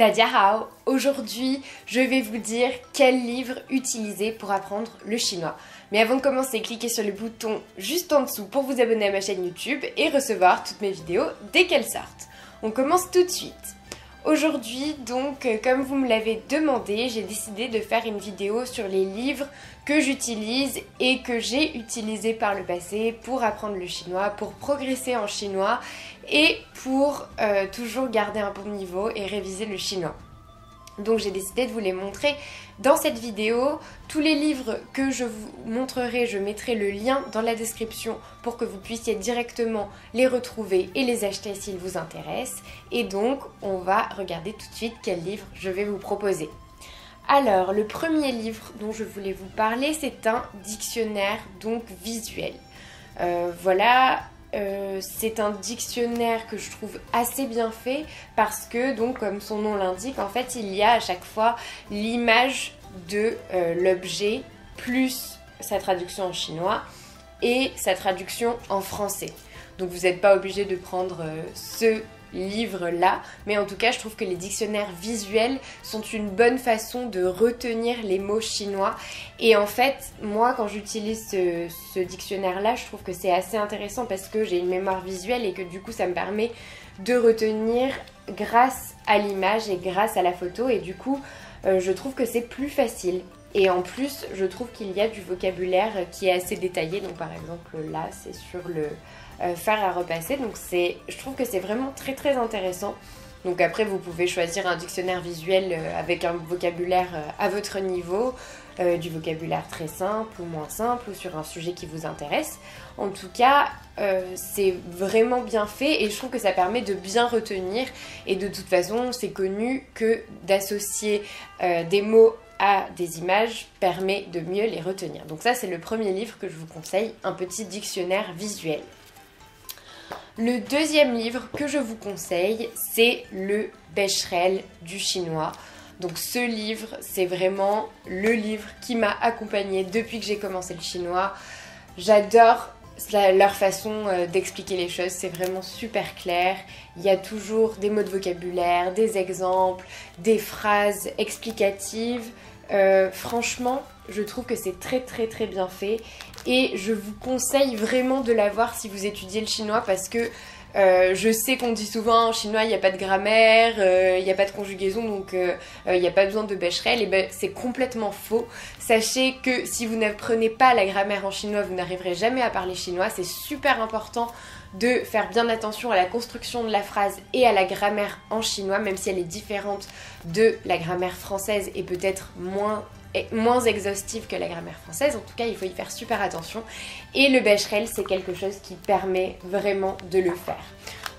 Dadia Aujourd'hui, je vais vous dire quel livre utiliser pour apprendre le chinois. Mais avant de commencer, cliquez sur le bouton juste en dessous pour vous abonner à ma chaîne YouTube et recevoir toutes mes vidéos dès qu'elles sortent. On commence tout de suite. Aujourd'hui, donc, comme vous me l'avez demandé, j'ai décidé de faire une vidéo sur les livres que j'utilise et que j'ai utilisés par le passé pour apprendre le chinois, pour progresser en chinois et pour euh, toujours garder un bon niveau et réviser le chinois. Donc j'ai décidé de vous les montrer dans cette vidéo. Tous les livres que je vous montrerai, je mettrai le lien dans la description pour que vous puissiez directement les retrouver et les acheter s'ils vous intéressent. Et donc on va regarder tout de suite quel livre je vais vous proposer. Alors le premier livre dont je voulais vous parler c'est un dictionnaire donc visuel. Euh, voilà, euh, c'est un dictionnaire que je trouve assez bien fait parce que, donc, comme son nom l'indique, en fait, il y a à chaque fois l'image de euh, l'objet plus sa traduction en chinois et sa traduction en français. Donc, vous n'êtes pas obligé de prendre euh, ce livre-là, mais en tout cas, je trouve que les dictionnaires visuels sont une bonne façon de retenir les mots chinois. Et en fait, moi, quand j'utilise ce, dictionnaire-là, je trouve que c'est assez intéressant parce que j'ai une mémoire visuelle et que du coup, ça me permet de retenir grâce à l'image et grâce à la photo. Et du coup, euh, je trouve que c'est plus facile. Et en plus, je trouve qu'il y a du vocabulaire qui est assez détaillé. Donc par exemple, là, c'est sur le euh, faire à repasser. Donc c'est, je trouve que c'est vraiment très très intéressant. Donc après, vous pouvez choisir un dictionnaire visuel euh, avec un vocabulaire euh, à votre niveau, du vocabulaire très simple ou moins simple, ou sur un sujet qui vous intéresse. En tout cas, c'est vraiment bien fait et je trouve que ça permet de bien retenir. Et de toute façon, c'est connu que d'associer des mots à des images permet de mieux les retenir. Donc ça, c'est le premier livre que je vous conseille, un petit dictionnaire visuel. Le deuxième livre que je vous conseille, c'est le Becherel du chinois. Donc ce livre, c'est vraiment le livre qui m'a accompagnée depuis que j'ai commencé le chinois. J'adore leur façon euh, d'expliquer les choses, c'est vraiment super clair. Il y a toujours des mots de vocabulaire, des exemples, des phrases explicatives. Euh, franchement, je trouve que c'est très très très bien fait. Et je vous conseille vraiment de l'avoir si vous étudiez le chinois parce que euh, je sais qu'on dit souvent en chinois il n'y a pas de grammaire, euh, il n'y a pas de conjugaison donc il n'y a pas besoin de becherel et ben c'est complètement faux. Sachez que si vous n'apprenez pas la grammaire en chinois vous n'arriverez jamais à parler chinois, c'est super important de faire bien attention à la construction de la phrase et à la grammaire en chinois, même si elle est différente de la grammaire française et peut-être moins moins exhaustive que la grammaire française. En tout cas, il faut y faire super attention. Et le Becherel, c'est quelque chose qui permet vraiment de le faire.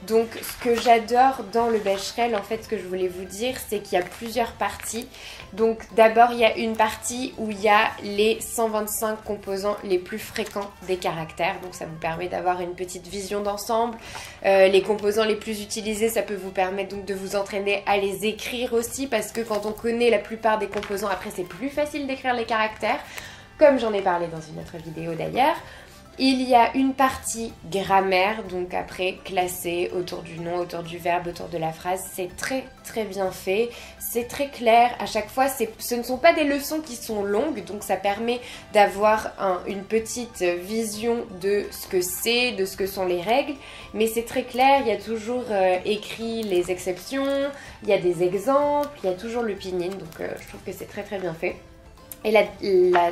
Donc ce que j'adore dans le Becherel, en fait ce que je voulais vous dire, c'est qu'il y a plusieurs parties. Donc d'abord il y a une partie où il y a les 125 composants les plus fréquents des caractères. Donc ça vous permet d'avoir une petite vision d'ensemble. Euh, les composants les plus utilisés, ça peut vous permettre donc de vous entraîner à les écrire aussi parce que quand on connaît la plupart des composants, après c'est plus facile d'écrire les caractères. Comme j'en ai parlé dans une autre vidéo d'ailleurs. Il y a une partie grammaire, donc après classée autour du nom, autour du verbe, autour de la phrase. C'est très très bien fait, c'est très clair. À chaque fois, ce ne sont pas des leçons qui sont longues, donc ça permet d'avoir une petite vision de ce que c'est, de ce que sont les règles. Mais c'est très clair, il y a toujours euh, écrit les exceptions, il y a des exemples, il y a toujours le pinyin, donc euh, je trouve que c'est très très bien fait. Et la, la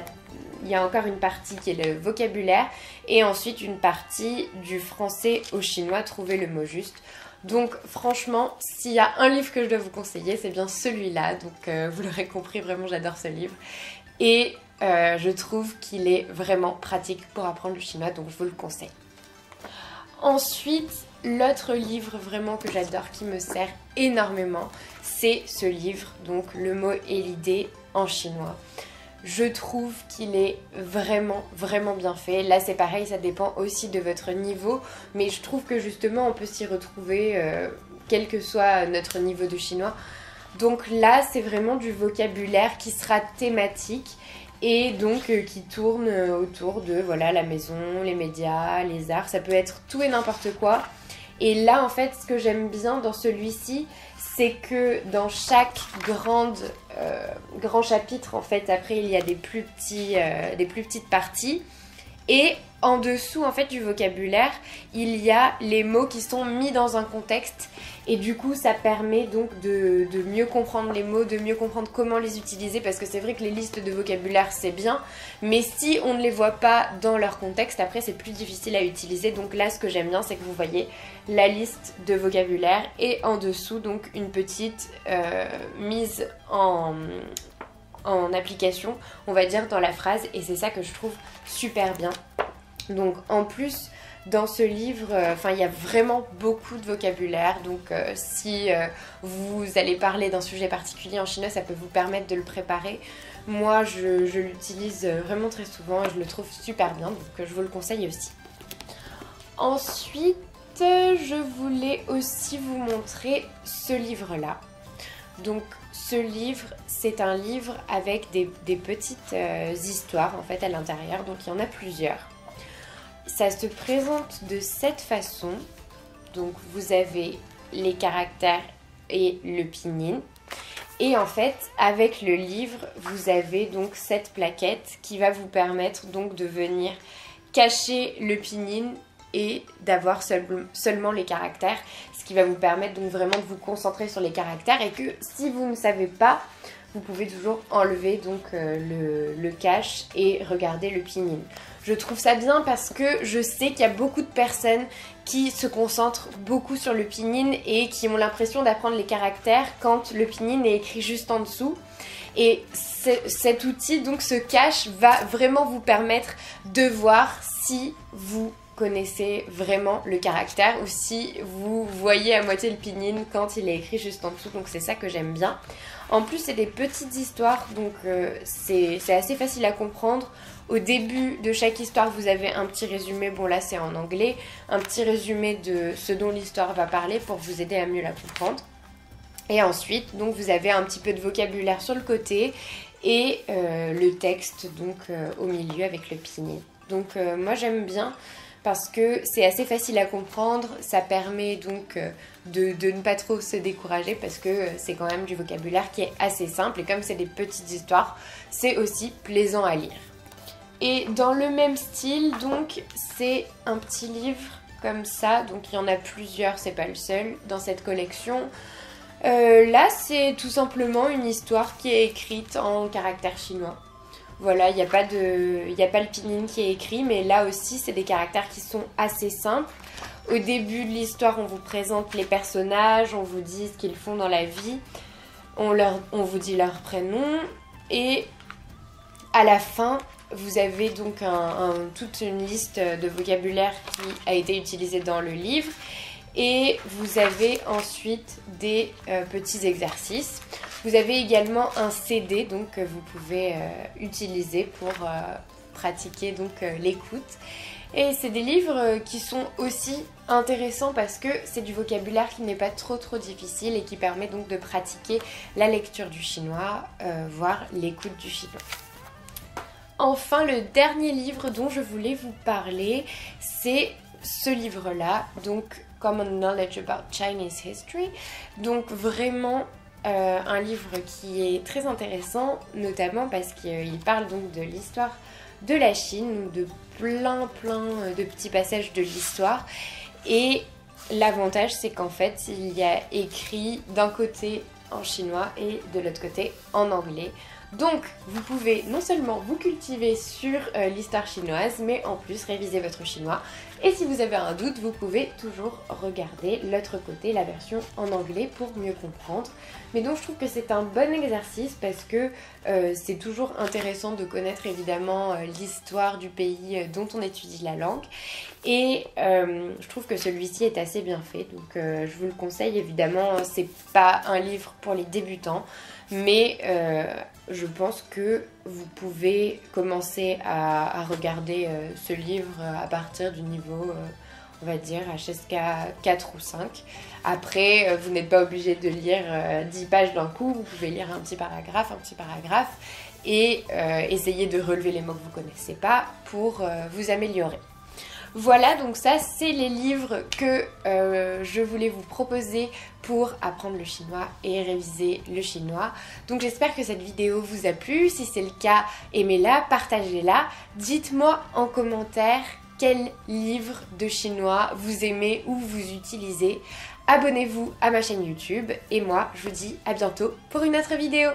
il y a encore une partie qui est le vocabulaire et ensuite une partie du français au chinois, trouver le mot juste. Donc franchement, s'il y a un livre que je dois vous conseiller, c'est bien celui-là. Donc euh, vous l'aurez compris, vraiment j'adore ce livre. Et euh, je trouve qu'il est vraiment pratique pour apprendre le chinois, donc je vous le conseille. Ensuite, l'autre livre vraiment que j'adore, qui me sert énormément, c'est ce livre, donc Le mot et l'idée en chinois. Je trouve qu'il est vraiment, vraiment bien fait. Là, c'est pareil, ça dépend aussi de votre niveau. Mais je trouve que justement, on peut s'y retrouver, euh, quel que soit notre niveau de chinois. Donc là, c'est vraiment du vocabulaire qui sera thématique et donc euh, qui tourne autour de voilà la maison, les médias, les arts. Ça peut être tout et n'importe quoi. Et là, en fait, ce que j'aime bien dans celui-ci, c'est que dans chaque grande, euh, grand chapitre, en fait, après, il y a des plus, petits, euh, des plus petites parties. Et en dessous, en fait, du vocabulaire, il y a les mots qui sont mis dans un contexte. Et du coup, ça permet donc de, mieux comprendre les mots, de mieux comprendre comment les utiliser. Parce que c'est vrai que les listes de vocabulaire, c'est bien. Mais si on ne les voit pas dans leur contexte, après, c'est plus difficile à utiliser. Donc là, ce que j'aime bien, c'est que vous voyez la liste de vocabulaire. Et en dessous, donc, une petite euh, mise en, en application, on va dire, dans la phrase. Et c'est ça que je trouve super bien. Donc en plus, dans ce livre, euh, il y a vraiment beaucoup de vocabulaire. Donc, euh, si euh, vous allez parler d'un sujet particulier en chinois, ça peut vous permettre de le préparer. Moi, je l'utilise vraiment très souvent et je le trouve super bien. Donc, je vous le conseille aussi. Ensuite, je voulais aussi vous montrer ce livre-là. Donc ce livre, c'est un livre avec des, petites euh, histoires en fait à l'intérieur, donc il y en a plusieurs. Ça se présente de cette façon. Donc vous avez les caractères et le pinyin. Et en fait, avec le livre, vous avez donc cette plaquette qui va vous permettre donc de venir cacher le pinyin et d'avoir seulement les caractères, ce qui va vous permettre donc vraiment de vous concentrer sur les caractères et que si vous ne savez pas, vous pouvez toujours enlever donc euh, le, cache et regarder le pinyin. Je trouve ça bien parce que je sais qu'il y a beaucoup de personnes qui se concentrent beaucoup sur le pinyin et qui ont l'impression d'apprendre les caractères quand le pinyin est écrit juste en dessous. Et cet outil, donc ce cache, va vraiment vous permettre de voir si vous connaissez vraiment le caractère ou si vous voyez à moitié le pinyin quand il est écrit juste en dessous. Donc c'est ça que j'aime bien. En plus, c'est des petites histoires, donc euh, c'est assez facile à comprendre. Au début de chaque histoire, vous avez un petit résumé, bon là c'est en anglais, un petit résumé de ce dont l'histoire va parler pour vous aider à mieux la comprendre. Et ensuite, donc vous avez un petit peu de vocabulaire sur le côté et euh, le texte donc euh, au milieu avec le pinyin. Donc moi j'aime bien parce que c'est assez facile à comprendre, ça permet donc euh, de, ne pas trop se décourager parce que euh, c'est quand même du vocabulaire qui est assez simple et comme c'est des petites histoires, c'est aussi plaisant à lire. Et dans le même style, donc, c'est un petit livre comme ça, donc il y en a plusieurs, c'est pas le seul dans cette collection. Euh, là, c'est tout simplement une histoire qui est écrite en caractère chinois. Voilà, il n'y a, pas de, a pas le qui est écrit, mais là aussi, c'est des caractères qui sont assez simples. Au début de l'histoire, on vous présente les personnages, on vous dit ce qu'ils font dans la vie, on vous dit leur prénom, et à la fin, vous avez donc toute une liste de vocabulaire qui a été utilisée dans le livre. Et vous avez ensuite des euh, petits exercices. Vous avez également un CD donc, que vous pouvez euh, utiliser pour euh, pratiquer donc l'écoute. Et c'est des livres qui sont aussi intéressants parce que c'est du vocabulaire qui n'est pas trop trop difficile et qui permet donc de pratiquer la lecture du chinois, voire l'écoute du chinois. Enfin, le dernier livre dont je voulais vous parler, c'est ce livre-là, donc Common Knowledge About Chinese History. Donc vraiment euh, un livre qui est très intéressant, notamment parce qu'il parle donc de l'histoire de la Chine, de plein plein de petits passages de l'histoire. Et l'avantage c'est qu'en fait il y a écrit d'un côté en chinois et de l'autre côté en anglais. Donc, vous pouvez non seulement vous cultiver sur euh, l'histoire chinoise, mais en plus réviser votre chinois. Et si vous avez un doute, vous pouvez toujours regarder l'autre côté, la version en anglais, pour mieux comprendre. Mais donc, je trouve que c'est un bon exercice parce que euh, c'est toujours intéressant de connaître évidemment euh, l'histoire du pays dont on étudie la langue. Et je trouve que celui-ci est assez bien fait, donc je vous le conseille évidemment. C'est pas un livre pour les débutants, mais je pense que vous pouvez commencer à, regarder euh, ce livre à partir du niveau, euh, on va dire, HSK 4 ou 5. Après, euh, vous n'êtes pas obligé de lire 10 pages d'un coup, vous pouvez lire un petit paragraphe, un petit paragraphe, et essayer de relever les mots que vous connaissez pas pour vous améliorer. Voilà, donc ça, c'est les livres que euh, je voulais vous proposer pour apprendre le chinois et réviser le chinois. Donc j'espère que cette vidéo vous a plu. Si c'est le cas, aimez-la, partagez-la. Dites-moi en commentaire quel livre de chinois vous aimez ou vous utilisez? Abonnez-vous à ma chaîne YouTube et moi je vous dis à bientôt pour une autre vidéo.